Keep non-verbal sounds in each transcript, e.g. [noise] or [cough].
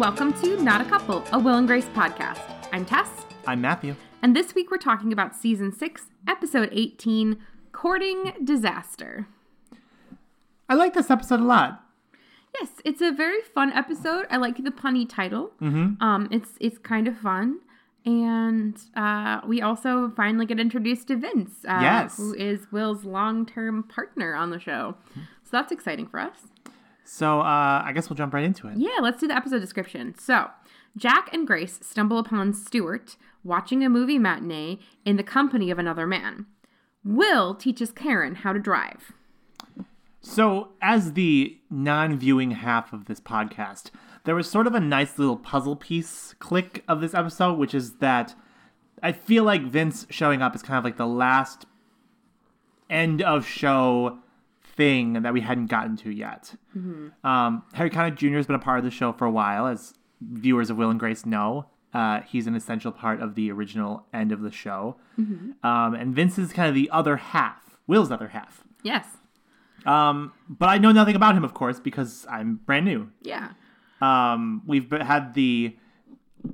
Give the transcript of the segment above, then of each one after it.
And welcome to Not a Couple, a Will and Grace podcast. I'm Tess, I'm Matthew. and this week we're talking about season 6, episode 18 Courting Disaster. I like this episode a lot. Yes, it's a very fun episode. I like the punny title. Mm-hmm. Um, it's it's kind of fun, and uh, we also finally get introduced to Vince, uh, Yes. who is Will's long term partner on the show. So that's exciting for us. So uh, I guess we'll jump right into it. Yeah, let's do the episode description. So, Jack and Grace stumble upon Stuart watching a movie matinee in the company of another man. Will teaches Karen how to drive. So, as the non viewing half of this podcast, there was sort of a nice little puzzle piece click of this episode, which is that I feel like Vince showing up is kind of like the last end of show thing that we hadn't gotten to yet. Um, Harry Connick Jr. has been a part of the show for a while, as viewers of Will and Grace know. Uh, he's an essential part of the original end of the show. Um, and Vince is kind of the other half, Will's other half. Yes. Um, but I know nothing about him, of course, because I'm brand new. Yeah. Um, we've had the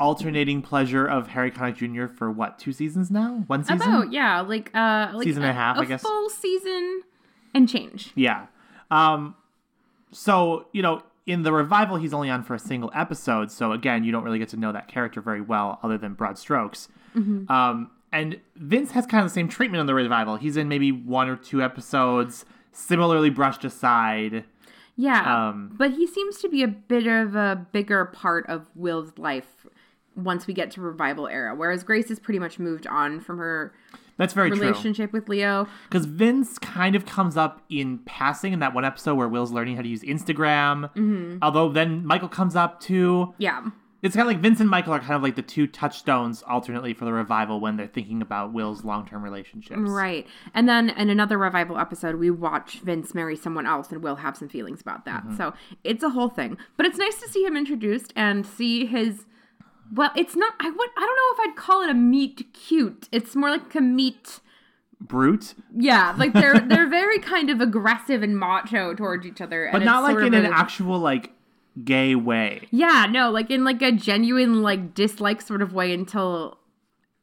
alternating pleasure of Harry Connick Jr. for what two seasons now? One season? About yeah, like uh, like Season and a half, I guess. full season and change. Yeah. Um, so you know, in the revival, he's only on for a single episode. So again, you don't really get to know that character very well, other than broad strokes. Um, and Vince has kind of the same treatment in the revival. He's in maybe one or two episodes, similarly brushed aside. Yeah. Um, but he seems to be a bit of a bigger part of Will's life once we get to revival era, whereas Grace has pretty much moved on from her That's very true. relationship with Leo. Because Vince kind of comes up in passing in that one episode where Will's learning how to use Instagram. Although then Michael comes up too. Yeah. It's kind of like Vince and Michael are kind of like the two touchstones alternately for the revival when they're thinking about Will's long term relationships. Right. And then in another revival episode, we watch Vince marry someone else and Will have some feelings about that. Mm-hmm. So it's a whole thing. But it's nice to see him introduced and see his. Well, it's not. I would. I don't know if I'd call it a meet cute. It's more like a meet. Brute, Yeah, like they're [laughs] they're very kind of aggressive and macho towards each other, but not like in an a- actual like gay way. Yeah, no, like in like a genuine like dislike sort of way until,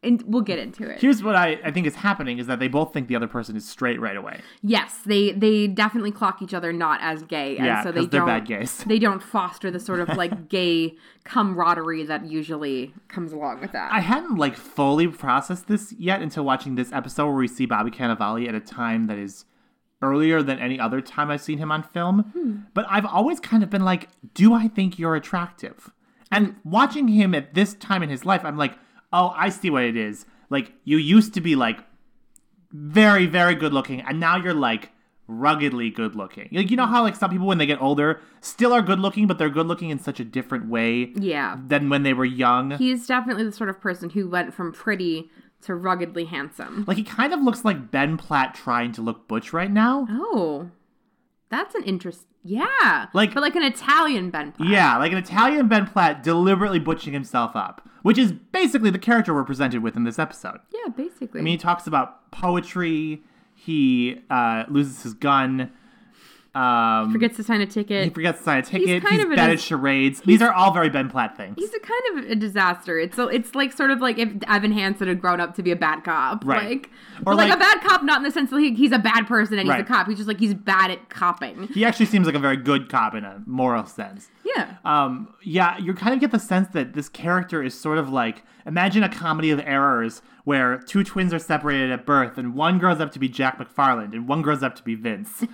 and we'll get into it. Here's what I, I think is happening is that they both think the other person is straight right away. Yes, they they definitely clock each other not as gay, and Yeah, so they they're don't bad gays. they don't foster the sort of [laughs] like gay camaraderie that usually comes along with that. I hadn't like fully processed this yet until watching this episode where we see Bobby Cannavale at a time that is earlier than any other time I've seen him on film. Hmm. But I've always kind of been like, do I think you're attractive? And watching him at this time in his life, I'm like, oh, I see what it is. Like, you used to be like very, very good looking, and now you're like ruggedly good looking. Like, you know how like some people when they get older still are good looking, but they're good looking in such a different way yeah, than when they were young. he's definitely the sort of person who went from pretty to ruggedly handsome. Like he kind of looks like Ben Platt trying to look butch right now. Oh, that's an interest. Yeah, Like- but like an Italian Ben Platt. Yeah, like an Italian Ben Platt deliberately butching himself up, which is basically the character we're presented with in this episode. yeah, basically. I mean, he talks about poetry. He uh, loses his gun. Um, forgets to sign a ticket. he forgets to sign a ticket. He's kind He's of a bad at charades. These are all very Ben Platt things. He's a kind of a disaster. It's so it's like sort of like if Evan Hansen had grown up to be a bad cop, Right. Like, Or like, like- a bad cop, not in the sense that he, he's a bad person and he's a cop. He's just like he's bad at copping. He actually seems like a very good cop in a moral sense. Yeah, um, yeah, you kind of get the sense that this character is sort of like imagine a comedy of errors where two twins are separated at birth and one grows up to be Jack McFarland and one grows up to be Vince.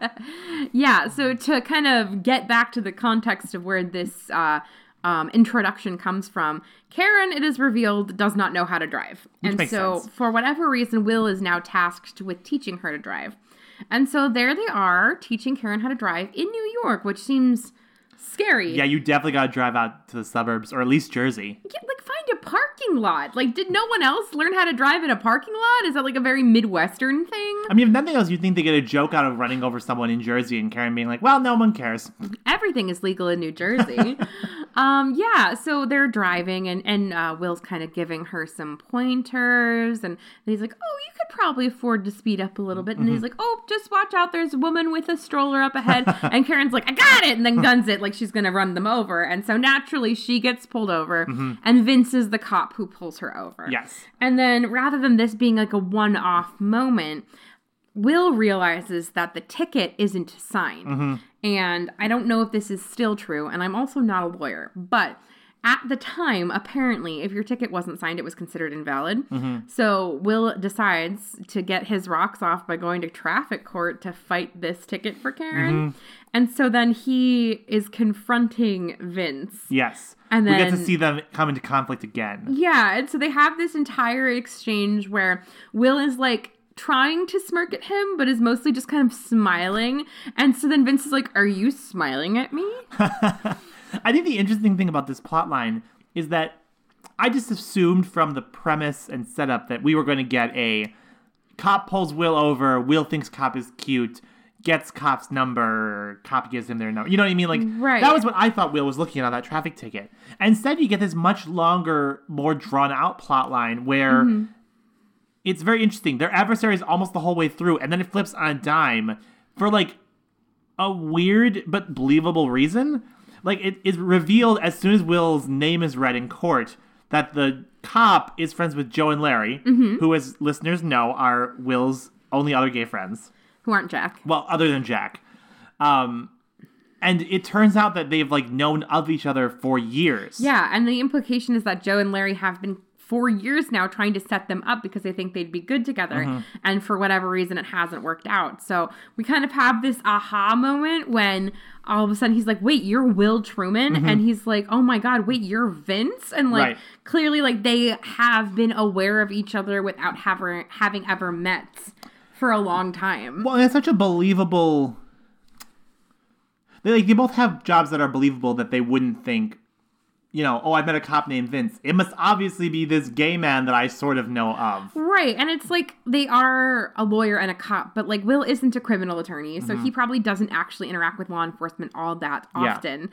[laughs] yeah. So to kind of get back to the context of where this uh, um, introduction comes from, Karen, it is revealed, does not know how to drive, and makes so sense. for whatever reason, Will is now tasked with teaching her to drive. And so there they are teaching Karen how to drive in New York, which seems scary. yeah, you definitely got to drive out to the suburbs or at least Jersey. Get, like find a parking lot. Like, did no one else learn how to drive in a parking lot? Is that like a very Midwestern thing? I mean, if nothing else, you'd think they get a joke out of running over someone in Jersey and Karen being like, well, no one cares. Everything is legal in New Jersey. [laughs] um, yeah, so they're driving, and and uh, Will's kind of giving her some pointers, and he's like, "Oh, you probably afford to speed up a little bit. And he's mm-hmm. like, oh, just watch out. There's a woman with a stroller up ahead. and Karen's like, I got it. And then [laughs] guns it like she's going to run them over. And so naturally, she gets pulled over. Mm-hmm. And Vince is the cop who pulls her over. Yes. And then rather than this being like a one off moment, Will realizes that the ticket isn't signed. Mm-hmm. And I don't know if this is still true, and I'm also not a lawyer, but at the time, apparently, if your ticket wasn't signed, it was considered invalid. Mm-hmm. So Will decides to get his rocks off by going to traffic court to fight this ticket for Karen. Mm-hmm. And so then he is confronting Vince. Yes. And then, we get to see them come into conflict again. Yeah, and so they have this entire exchange where Will is like trying to smirk at him, but is mostly just kind of smiling. And so then Vince is like, Are you smiling at me? [laughs] I think the interesting thing about this plot line is that I just assumed from the premise and setup that we were going to get a cop pulls Will over, Will thinks cop is cute, gets cop's number, cop gives him their number. You know what I mean? Like Right. that was what I thought Will was looking at on that traffic ticket. Instead, you get this much longer, more drawn out plot line where mm-hmm. it's very interesting. Their adversary is almost the whole way through, and then it flips on a dime for like a weird but believable reason. Like it is revealed as soon as Will's name is read in court that the cop is friends with Joe and Larry, who, as listeners know, are Will's only other gay friends. Who aren't Jack? Well, other than Jack. Um, and it turns out that they've like known of each other for years. Yeah, and the implication is that Joe and Larry have been for years now trying to set them up because they think they'd be good together. Mm-hmm. And for whatever reason, it hasn't worked out. So we kind of have this aha moment when all of a sudden he's like, wait, you're Will Truman? Mm-hmm. And he's like, oh my God, wait, you're Vince? And like, Right. clearly, like, they have been aware of each other without haver- having ever met for a long time. Well, it's such a believable. They like they both have jobs that are believable that they wouldn't think. You know, oh, I met a cop named Vince. It must obviously be this gay man that I sort of know of. Right. And it's like they are a lawyer and a cop, but like Will isn't a criminal attorney. So he mm-hmm. probably doesn't actually interact with law enforcement all that Yeah. often.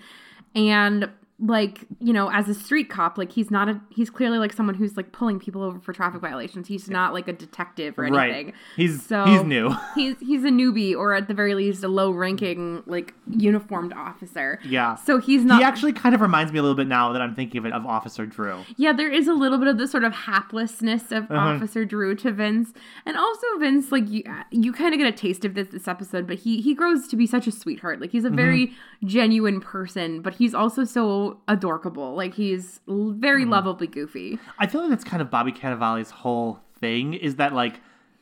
And like, you know, as a street cop, like he's not a he's clearly like someone who's like pulling people over for traffic violations. He's not like a detective or anything. Right. He's So he's new. [laughs] He's he's a newbie or at the very least a low ranking like uniformed officer. Yeah. So he's not He actually kind of reminds me a little bit now that I'm thinking of it of Officer Drew. Yeah, there is a little bit of the sort of haplessness of Uh-huh. Officer Drew to Vince, and also Vince. Like you, you kind of get a taste of this this episode, but he he grows to be such a sweetheart. Like he's a very genuine person, but he's also so adorable. Like he's very hmm. lovably goofy. I feel like that's kind of Bobby Cannavale's whole thing is that like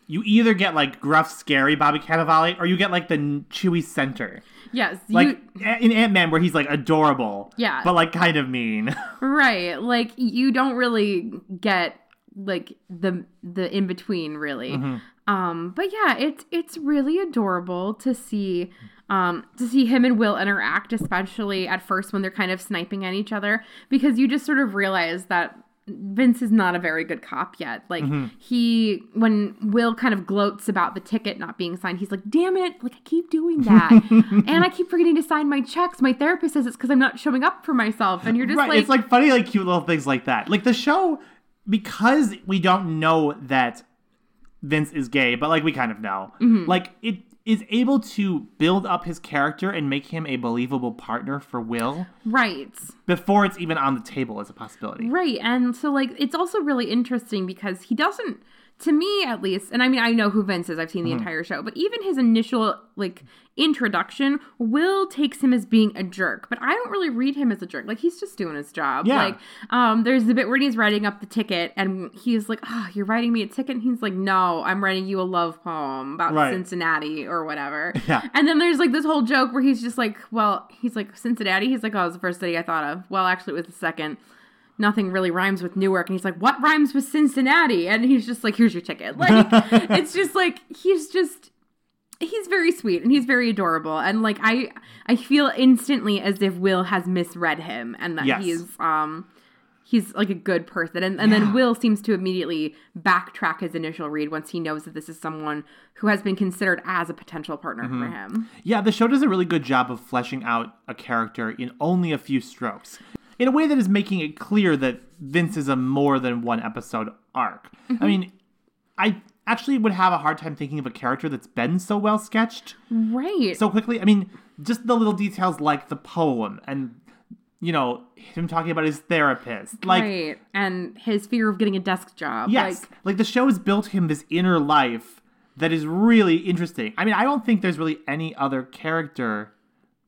you either get like gruff, scary Bobby Cannavale or you get like the chewy center. Yes, Like you, in Ant Man where he's like adorable. Yeah. But like kind of mean. [laughs] right. Like you don't really get like the the in between really. Mm-hmm. Um, but yeah, it's it's really adorable to see um to see him and Will interact, especially at first when they're kind of sniping at each other, because you just sort of realize that Vince is not a very good cop yet. Like he when Will kind of gloats about the ticket not being signed, he's like, "Damn it, like I keep doing that. [laughs] and I keep forgetting to sign my checks. My therapist says it's cuz I'm not showing up for myself." And you're just right. like, it's like funny, like cute little things like that. Like the show, because we don't know that Vince is gay, but like we kind of know. Mm-hmm. Like it is able to build up his character and make him a believable partner for Will right. before it's even on the table as a possibility. Right. And so like it's also really interesting because he doesn't to me at least, and I mean I know who Vince is, I've seen the Mm-hmm. entire show, but even his initial like introduction, Will takes him as being a jerk, but I don't really read him as a jerk. Like he's just doing his job. Yeah. Like um there's the bit where he's writing up the ticket and he's like, Oh, you're writing me a ticket? And he's like, No, I'm writing you a love poem about Right. Cincinnati or whatever. [laughs] Yeah. And then there's like this whole joke where he's just like, Well, he's like, Cincinnati? He's like, Oh, it was the first city I thought of. Well, actually it was the second nothing really rhymes with Newark. And he's like, what rhymes with Cincinnati? And he's just like, here's your ticket. Like, [laughs] it's just like, he's just, he's very sweet and he's very adorable. And like, I, I feel instantly as if Will has misread him and that Yes. he's, um, he's like a good person. And, and Yeah. then Will seems to immediately backtrack his initial read once he knows that this is someone who has been considered as a potential partner Mm-hmm. for him. Yeah, the show does a really good job of fleshing out a character in only a few strokes. In a way that is making it clear that Vince is a more than one episode arc. I mean, I actually would have a hard time thinking of a character that's been so well sketched Right. so quickly. I mean, just the little details like the poem and you know him talking about his therapist, like right. And his fear of getting a desk job. yes, Like, like the show has built him this inner life that is really interesting. I mean, I don't think there's really any other character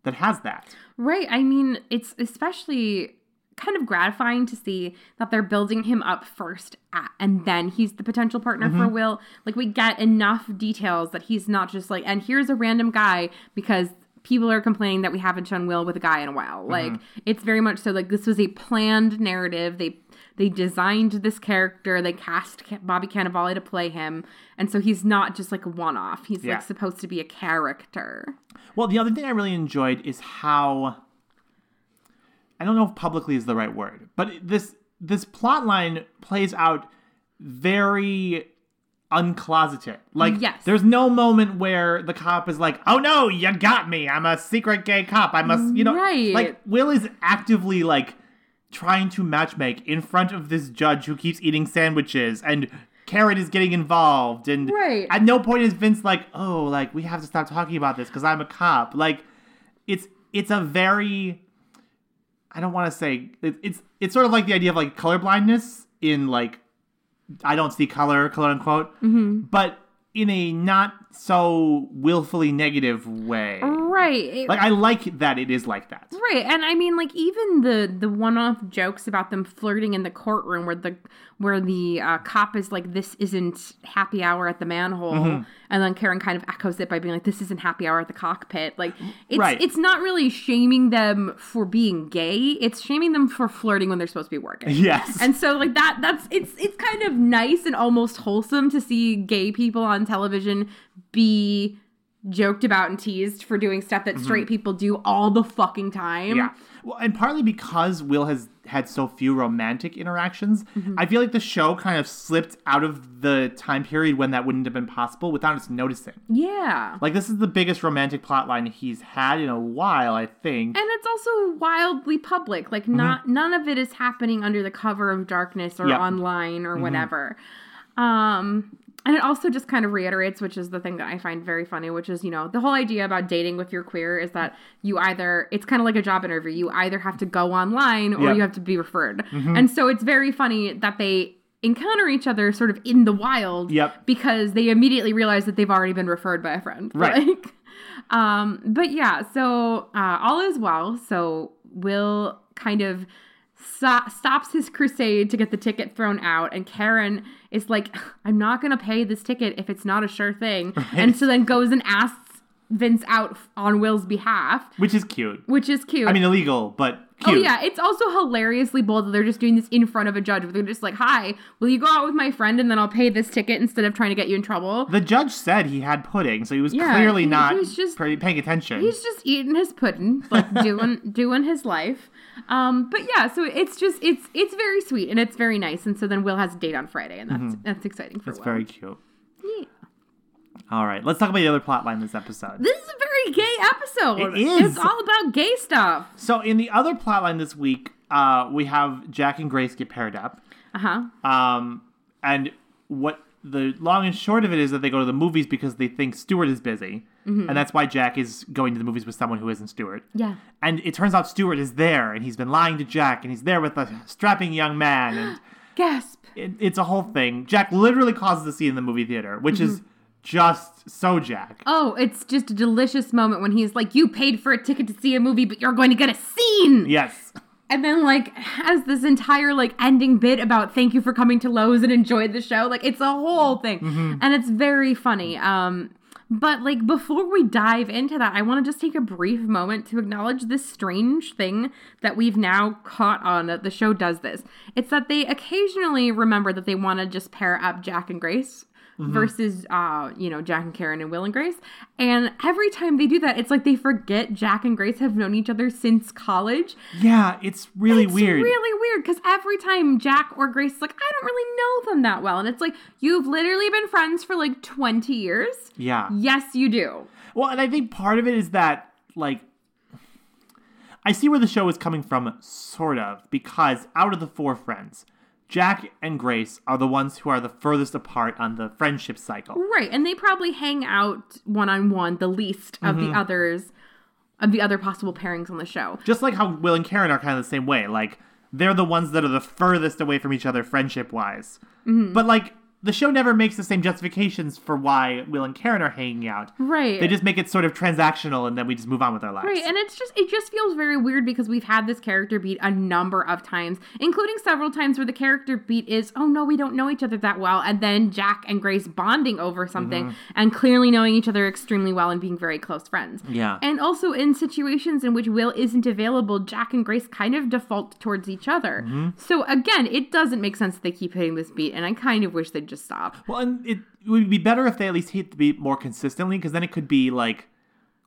that has that. right. I mean, it's especially kind of gratifying to see that they're building him up first at, and then he's the potential partner for Mm-hmm. Will. Like we get enough details that he's not just like, and here's a random guy because people are complaining that we haven't shown Will with a guy in a while. Mm-hmm. Like it's very much so like this was a planned narrative. They they designed this character. They cast Bobby Cannavale to play him, and so he's not just like a one off. He's Yeah. like supposed to be a character. Well, the other thing I really enjoyed is how I don't know if publicly is the right word, but this this plot line plays out very uncloseted. Like Yes. there's no moment where the cop is like, "Oh no, you got me. I'm a secret gay cop. I must, you know." Right. Like Will is actively like trying to matchmake in front of this judge who keeps eating sandwiches and Karen is getting involved and Right. at no point is Vince like, "Oh, like we have to stop talking about this because I'm a cop." Like it's it's a very I don't want to say it, it's it's sort of like the idea of like colorblindness in like I don't see color, quote unquote, Mm-hmm. but in a not so willfully negative way. Right. It- Like I like that it is like that. Right, and I mean, like even the the one off jokes about them flirting in the courtroom, where the where the uh, cop is like, "This isn't happy hour at the manhole," Mm-hmm. and then Karen kind of echoes it by being like, "This isn't happy hour at the cockpit." Like, it's Right. it's not really shaming them for being gay; it's shaming them for flirting when they're supposed to be working. [laughs] Yes. And so like that that's it's it's kind of nice and almost wholesome to see gay people on television be joked about and teased for doing stuff that straight people do all the fucking time. Mm-hmm. Yeah. Well, and partly because Will has had so few romantic interactions, I feel like the show kind of slipped out of the time period when that wouldn't have been possible without us noticing. Yeah. Like this is the biggest romantic plotline he's had in a while, I think. And it's also wildly public. Like not none of it is happening under the cover of darkness or Yep. online or whatever. Um and it also just kind of reiterates, which is the thing that I find very funny, which is, you know, the whole idea about dating with your queer is that you either, it's kind of like a job interview. You either have to go online or Yep. you have to be referred. And so it's very funny that they encounter each other sort of in the wild Yep. because they immediately realize that they've already been referred by a friend. [laughs] Right. Like, um, but yeah, so uh, all is well. So we'll kind of sto- stops his crusade to get the ticket thrown out, and Karen is like, "I'm not gonna pay this ticket if it's not a sure thing," [laughs] and so then goes and asks Vince out on Will's behalf, Which is cute. which is cute. I mean, illegal, but Oh yeah, it's also hilariously bold that they're just doing this in front of a judge. They're just like, "Hi, will you go out with my friend and then I'll pay this ticket instead of trying to get you in trouble?" The judge said he had pudding, so he was Yeah, clearly he- not he was just- paying attention. He's just eating his pudding, like [laughs] doing doing his life. Um, but yeah, so it's just it's it's very sweet and it's very nice. And so then Will has a date on Friday, and that's that's exciting for It's Will. very cute. Yeah. All right, let's talk about the other plot line this episode. This is a very gay episode. It is. It's all about gay stuff. So, in the other plot line this week, uh, we have Jack and Grace get paired up. Uh huh. Um, and what the long and short of it is that they go to the movies because they think Stuart is busy. Mm-hmm. And that's why Jack is going to the movies with someone who isn't Stuart. Yeah. And it turns out Stuart is there, and he's been lying to Jack, and he's there with a strapping young man, and [gasps] Gasp. it, it's a whole thing. Jack literally causes a scene in the movie theater, which Mm-hmm. is just so Jack. Oh, it's just a delicious moment when he's like, "You paid for a ticket to see a movie, but you're going to get a scene." Yes. and then like has this entire like ending bit about thank you for coming to Loews and enjoyed the show. Like it's a whole thing, Mm-hmm. and it's very funny. Um, but like before we dive into that, I want to just take a brief moment to acknowledge this strange thing that we've now caught on that the show does this. It's that they occasionally remember that they want to just pair up Jack and Grace. Versus, uh, you know, Jack and Karen and Will and Grace. And every time they do that, it's like they forget Jack and Grace have known each other since college. Yeah, it's really It's weird. really weird because every time Jack or Grace is like, I don't really know them that well. And it's like, you've literally been friends for like 20 years. yeah. Yes, you do. Well, and I think part of it is that, like, I see where the show is coming from, sort of, because out of the four friends, Jack and Grace are the ones who are the furthest apart on the friendship cycle. Right, and they probably hang out one on one the least of Mm-hmm. the others of the other possible pairings on the show. Just like how Will and Karen are kind of the same way. Like, they're the ones that are the furthest away from each other friendship wise. Mm-hmm. But, like, the show never makes the same justifications for why Will and Karen are hanging out. Right. They just make it sort of transactional and then we just move on with our lives. Right, and it's just it just feels very weird because we've had this character beat a number of times, including several times where the character beat is, oh no, we don't know each other that well, and then Jack and Grace bonding over something Mm-hmm. and clearly knowing each other extremely well and being very close friends. Yeah. And also in situations in which Will isn't available, Jack and Grace kind of default towards each other. Mm-hmm. So again, it doesn't make sense that they keep hitting this beat, and I kind of wish they'd just stop. Well, and it would be better if they at least hit the beat more consistently, because then it could be like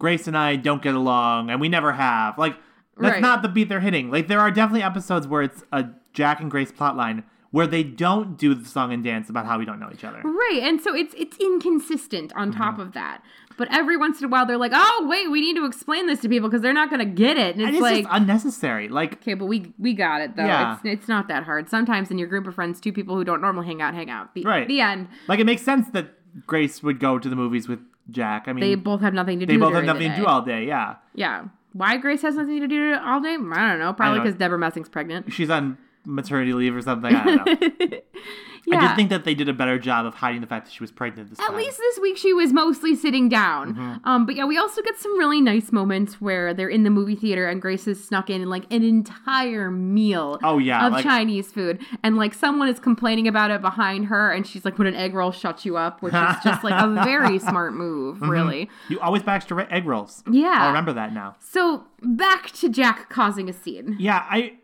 Grace and I don't get along, and we never have. Like that's Right. not the beat they're hitting. Like there are definitely episodes where it's a Jack and Grace plotline where they don't do the song and dance about how we don't know each other. Right, and so it's it's inconsistent on Mm-hmm. top of that. But every once in a while, they're like, "Oh, wait, we need to explain this to people because they're not going to get it." And it's And it's like, unnecessary. Like okay, but we we got it though. Yeah. It's it's not that hard. Sometimes in your group of friends, two people who don't normally hang out hang out. The, Right. The end. like it makes sense that Grace would go to the movies with Jack. I mean They both have nothing to they do. They both have nothing to do all day, yeah. Yeah. Why Grace has nothing to do all day? I don't know. Probably because Debra Messing's pregnant. She's on maternity leave or something. I don't know. Yeah. [laughs] I did think that they did a better job of hiding the fact that she was pregnant this At time. least this week she was mostly sitting down. Mm-hmm. Um, but yeah, we also get some really nice moments where they're in the movie theater and Grace has snuck in like an entire meal Oh, yeah, of like- Chinese food. And like someone is complaining about it behind her and she's like, "But an egg roll shuts you up," which is just like a [laughs] very smart move, really. You always buy extra egg rolls. Yeah. I'll remember that now. So back to Jack causing a scene. Yeah, I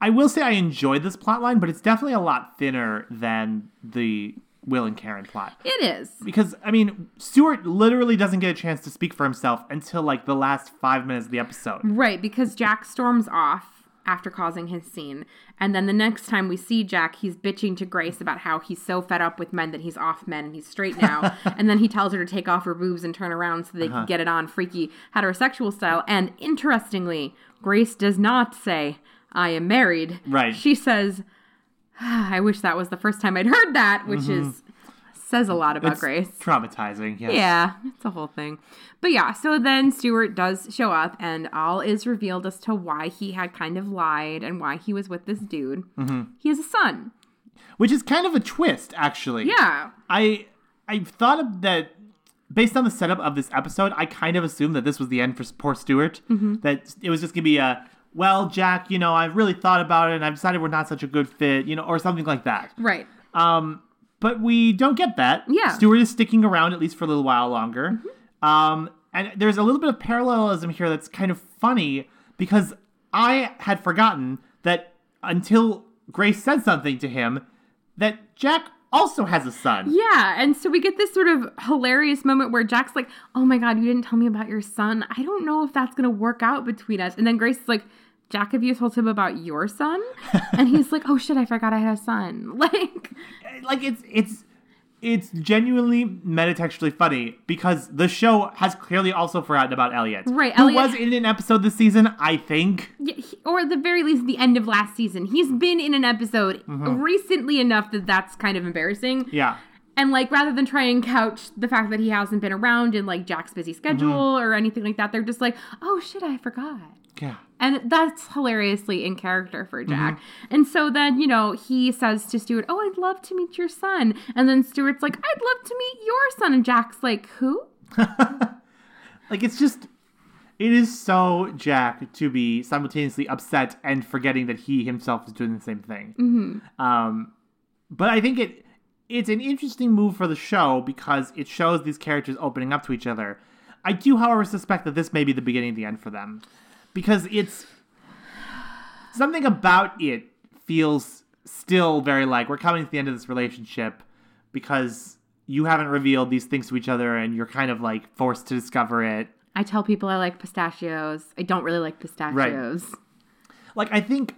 I will say I enjoyed this plot line, but it's definitely a lot thinner than the Will and Karen plot. It is. Because I mean, Stuart literally doesn't get a chance to speak for himself until like the last five minutes of the episode. Right, because Jack storms off after causing his scene. And then the next time we see Jack, he's bitching to Grace about how he's so fed up with men that he's off men and he's straight now. [laughs] and then he tells her to take off her boobs and turn around so they can uh-huh. get it on freaky heterosexual style. And interestingly, Grace does not say, I am married. Right. She says, I wish that was the first time I'd heard that, which is says a lot about It's Grace. traumatizing. Yes. Yeah, it's a whole thing. But yeah, so then Stuart does show up, and all is revealed as to why he had kind of lied and why he was with this dude. Mm-hmm. He has a son. Which is kind of a twist, actually. Yeah. I I thought of that based on the setup of this episode. I kind of assumed that this was the end for poor Stuart. Mm-hmm. That it was just gonna be a well, Jack. You know, I've really thought about it, and I've decided we're not such a good fit. You know, or something like that. Right. Um, but we don't get that. Yeah. Mm-hmm. Stuart is sticking around at least for a little while longer. Um, and there's a little bit of parallelism here that's kind of funny because I had forgotten that until Grace said something to him, that Jack also has a son. Yeah, and so we get this sort of hilarious moment where Jack's like, "Oh my god, you didn't tell me about your son. I don't know if that's going to work out between us." And then Grace is like, "Jack, have you told him about your son?" and he's like, "Oh shit, I forgot I had a son." [laughs] Like, Like it's it's it's genuinely metatextually funny because the show has clearly also forgotten about Elliot. Right, Who was in an episode this season, I think. Yeah, he- or at the very least, the end of last season. He's been in an episode mm-hmm. recently enough that that's kind of embarrassing. Yeah. And like, rather than try and couch the fact that he hasn't been around in like Jack's busy schedule or anything like that, they're just like, "Oh shit, I forgot." Yeah. And that's hilariously in character for Jack. And so then, you know, he says to Stuart, Oh, I'd love to meet your son. And then Stuart's like, I'd love to meet your son. And Jack's like, Who? [laughs] Like it's just it is so Jack to be simultaneously upset and forgetting that he himself is doing the same thing. Mm-hmm. Um, but I think it it's an interesting move for the show because it shows these characters opening up to each other. I do, however, suspect that this may be the beginning of the end for them because it's something about it feels still very like we're coming to the end of this relationship because you haven't revealed these things to each other and you're kind of like forced to discover it. I tell people I like pistachios. I don't really like pistachios. Like I think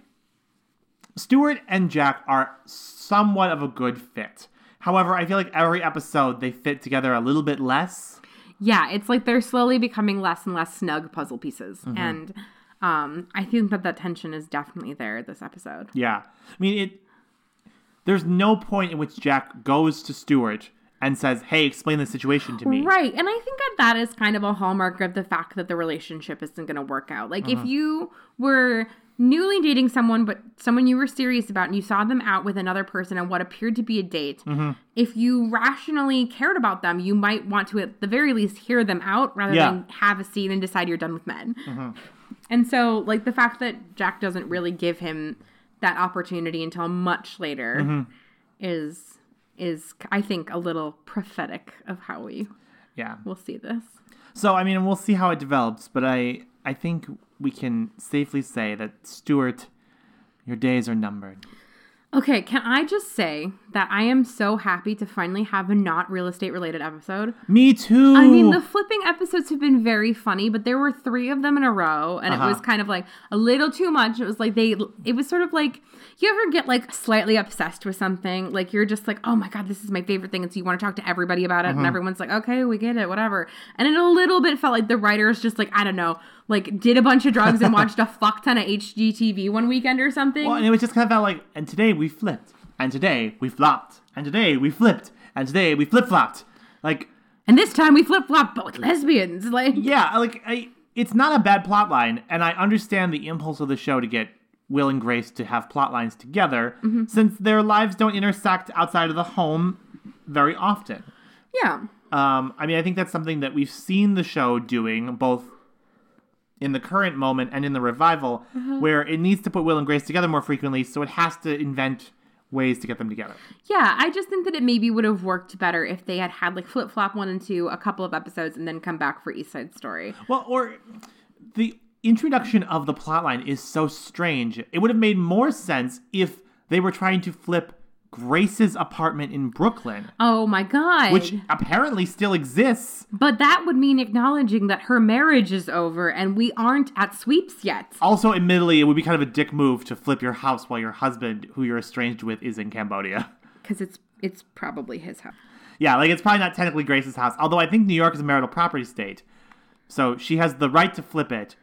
Stuart and Jack are somewhat of a good fit. However, I feel like every episode they fit together a little bit less. Yeah, it's like they're slowly becoming less and less snug puzzle pieces. Mm-hmm. And um, I think that that tension is definitely there this episode. Yeah. I mean it there's no point in which Jack goes to Stuart and says, "Hey, explain the situation to me." Right. And I think that that is kind of a hallmark of the fact that the relationship isn't going to work out. Like if you were newly dating someone but someone you were serious about and you saw them out with another person on what appeared to be a date, mm-hmm. if you rationally cared about them, you might want to at the very least hear them out rather Yeah. than have a scene and decide you're done with men. Mm-hmm. And so like the fact that Jack doesn't really give him that opportunity until much later mm-hmm. is is I think a little prophetic of how we Yeah. we'll see this. So I mean, we'll see how it develops, but I I think we can safely say that Stuart, your days are numbered. Okay, can I just say that I am so happy to finally have a not real estate related episode? Me too. I mean, the flipping episodes have been very funny, but there were three of them in a row, and it was Uh-huh. kind of like a little too much. It was like they, it was sort of like you ever get like slightly obsessed with something, like you're just like, oh my god, this is my favorite thing, and so you want to talk to everybody about it, Mm-hmm. and everyone's like, okay, we get it, whatever. And it a little bit felt like the writers just like I don't know, like did a bunch of drugs and watched a [laughs] fuck ton of HGTV one weekend or something. well, and it was just kind of felt like, and today we flipped, and today we flopped, and today we flipped, and today we flip flopped. Like, And this time we flip flopped, but with lesbians. Like, yeah, like I, it's not a bad plot line, and I understand the impulse of the show to get Will and Grace to have plot lines together, Mm-hmm. since their lives don't intersect outside of the home very often. yeah. Um, I mean, I think that's something that we've seen the show doing both in the current moment and in the revival, Mm-hmm. where it needs to put Will and Grace together more frequently, so it has to invent ways to get them together. Yeah, I just think that it maybe would have worked better if they had had like flip flop one and two, a couple of episodes, and then come back for East Side Story. Well, or the introduction of the plotline is so strange. It would have made more sense if they were trying to flip Grace's apartment in Brooklyn, Oh my god. which apparently still exists. but that would mean acknowledging that her marriage is over and we aren't at sweeps yet. Also, admittedly, it would be kind of a dick move to flip your house while your husband, who you're estranged with, is in Cambodia. [laughs] Because it's it's probably his house. Yeah, like it's probably not technically Grace's house, although I think New York is a marital property state. So she has the right to flip it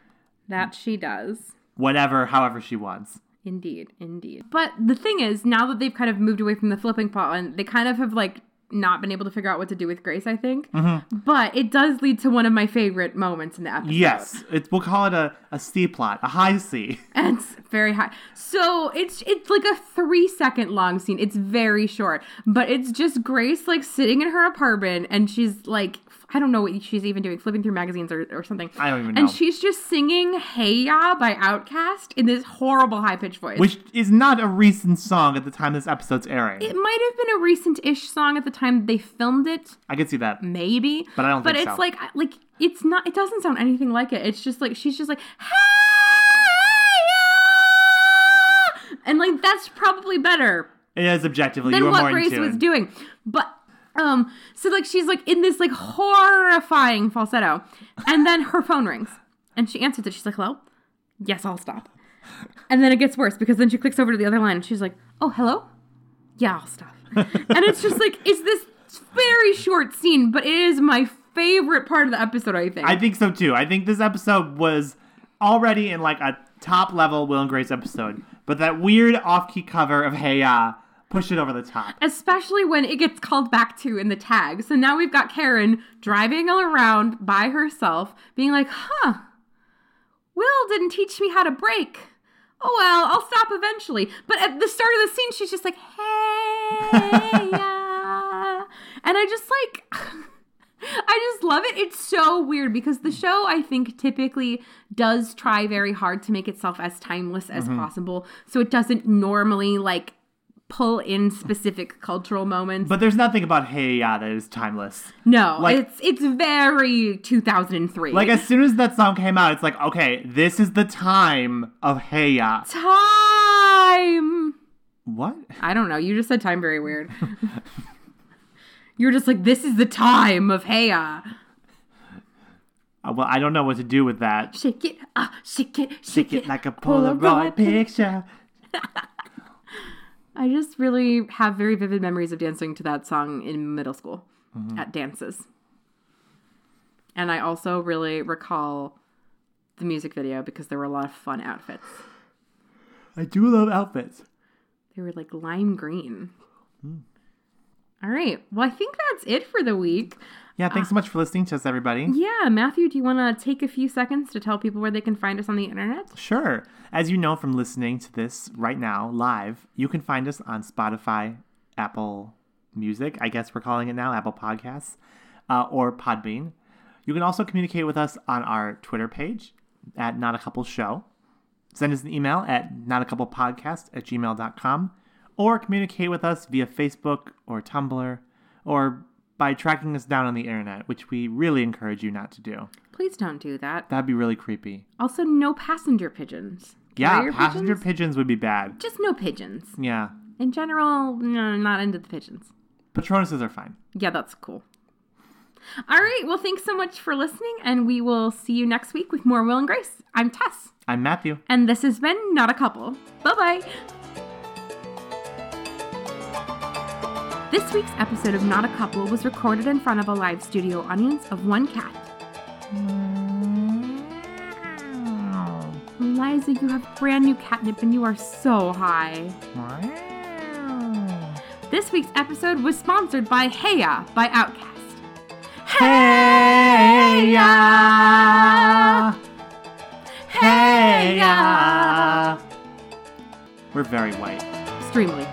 That she does. whatever, however she wants. Indeed, indeed. But the thing is, now that they've kind of moved away from the flipping plot, and they kind of have like not been able to figure out what to do with Grace, I think. Mm-hmm. But it does lead to one of my favorite moments in the episode. Yes, it's we'll call it a, a C plot, a high C. [laughs] And it's very high. So it's it's like a three second long scene. It's very short, but it's just Grace like sitting in her apartment, and she's like, I don't know what she's even doing, flipping through magazines or, or something. I don't even know. And she's just singing "Hey Ya" by Outkast in this horrible high pitched voice. Which is not a recent song at the time this episode's airing. it might have been a recent-ish song at the time they filmed it, I could see that. maybe. But I don't But think it's so. like like it's not. It doesn't sound anything like it. It's just like she's just like "Hey Ya," and like that's probably better It is objectively, than you were what Grace was doing. But um, so like she's like in this like horrifying falsetto, and then her phone rings, and she answers it. She's like, "Hello." Yes, I'll stop. And then it gets worse because then she clicks over to the other line and she's like, "Oh, hello." Yeah, I'll stop. and it's just like it's this very short scene, but it is my favorite part of the episode. I think. I think so too. I think this episode was already in like a top level Will and Grace episode, but that weird off key cover of Hey Ya pushed it over the top. Especially when it gets called back to in the tag. So now we've got Karen driving around by herself, being like, huh, Will didn't teach me how to brake. Oh well, I'll stop eventually. But at the start of the scene, she's just like, hey, yeah. [laughs] And I just like, [laughs] I just love it. It's so weird because the show, I think, typically does try very hard to make itself as timeless as mm-hmm. possible. So it doesn't normally like pull in specific cultural moments. But there's nothing about Hey Ya that is timeless. no, like- it's it's very 2003. Like as soon as that song came out, it's like, okay, this is the time of Hey Ya. time. What? I don't know. You just said time very weird. [laughs] you were just like, this is the time of Hey Ya. Uh, well, I don't know what to do with that. Shake it, ah, shake it, Shake it like a Polaroid picture. [laughs] I just really have very vivid memories of dancing to that song in middle school at dances. And I also really recall the music video because there were a lot of fun outfits. I do love outfits. They were like lime green. Hmm. All right. Well, I think that's it for the week. Yeah, thanks so much for listening to us, everybody. Yeah, Matthew, do you want to take a few seconds to tell people where they can find us on the internet? Sure. As you know from listening to this right now, live, you can find us on Spotify, Apple Music, I guess we're calling it now, Apple Podcasts, uh, or Podbean. You can also communicate with us on our Twitter page at Not a Couple Show. Send us an email at notacouplepodcast at gmail.com or communicate with us via Facebook or Tumblr or by tracking us down on the internet, which we really encourage you not to do. Please don't do that. That'd be really creepy. Also, no passenger pigeons. Yeah, Carrier passenger pigeons? pigeons would be bad. Just no pigeons. Yeah. In general, no, not into the pigeons. Patronuses are fine. Yeah, that's cool. All right. Well, thanks so much for listening, and we will see you next week with more Will and Grace. I'm Tess, I'm Matthew. and this has been Not a Couple. Bye bye. This week's episode of Not a Couple was recorded in front of a live studio audience of one cat. Liza, you have brand new catnip and you are so high. This week's episode was sponsored by Hey Ya by Outkast. Hey ya! Hey ya! We're very white. Extremely.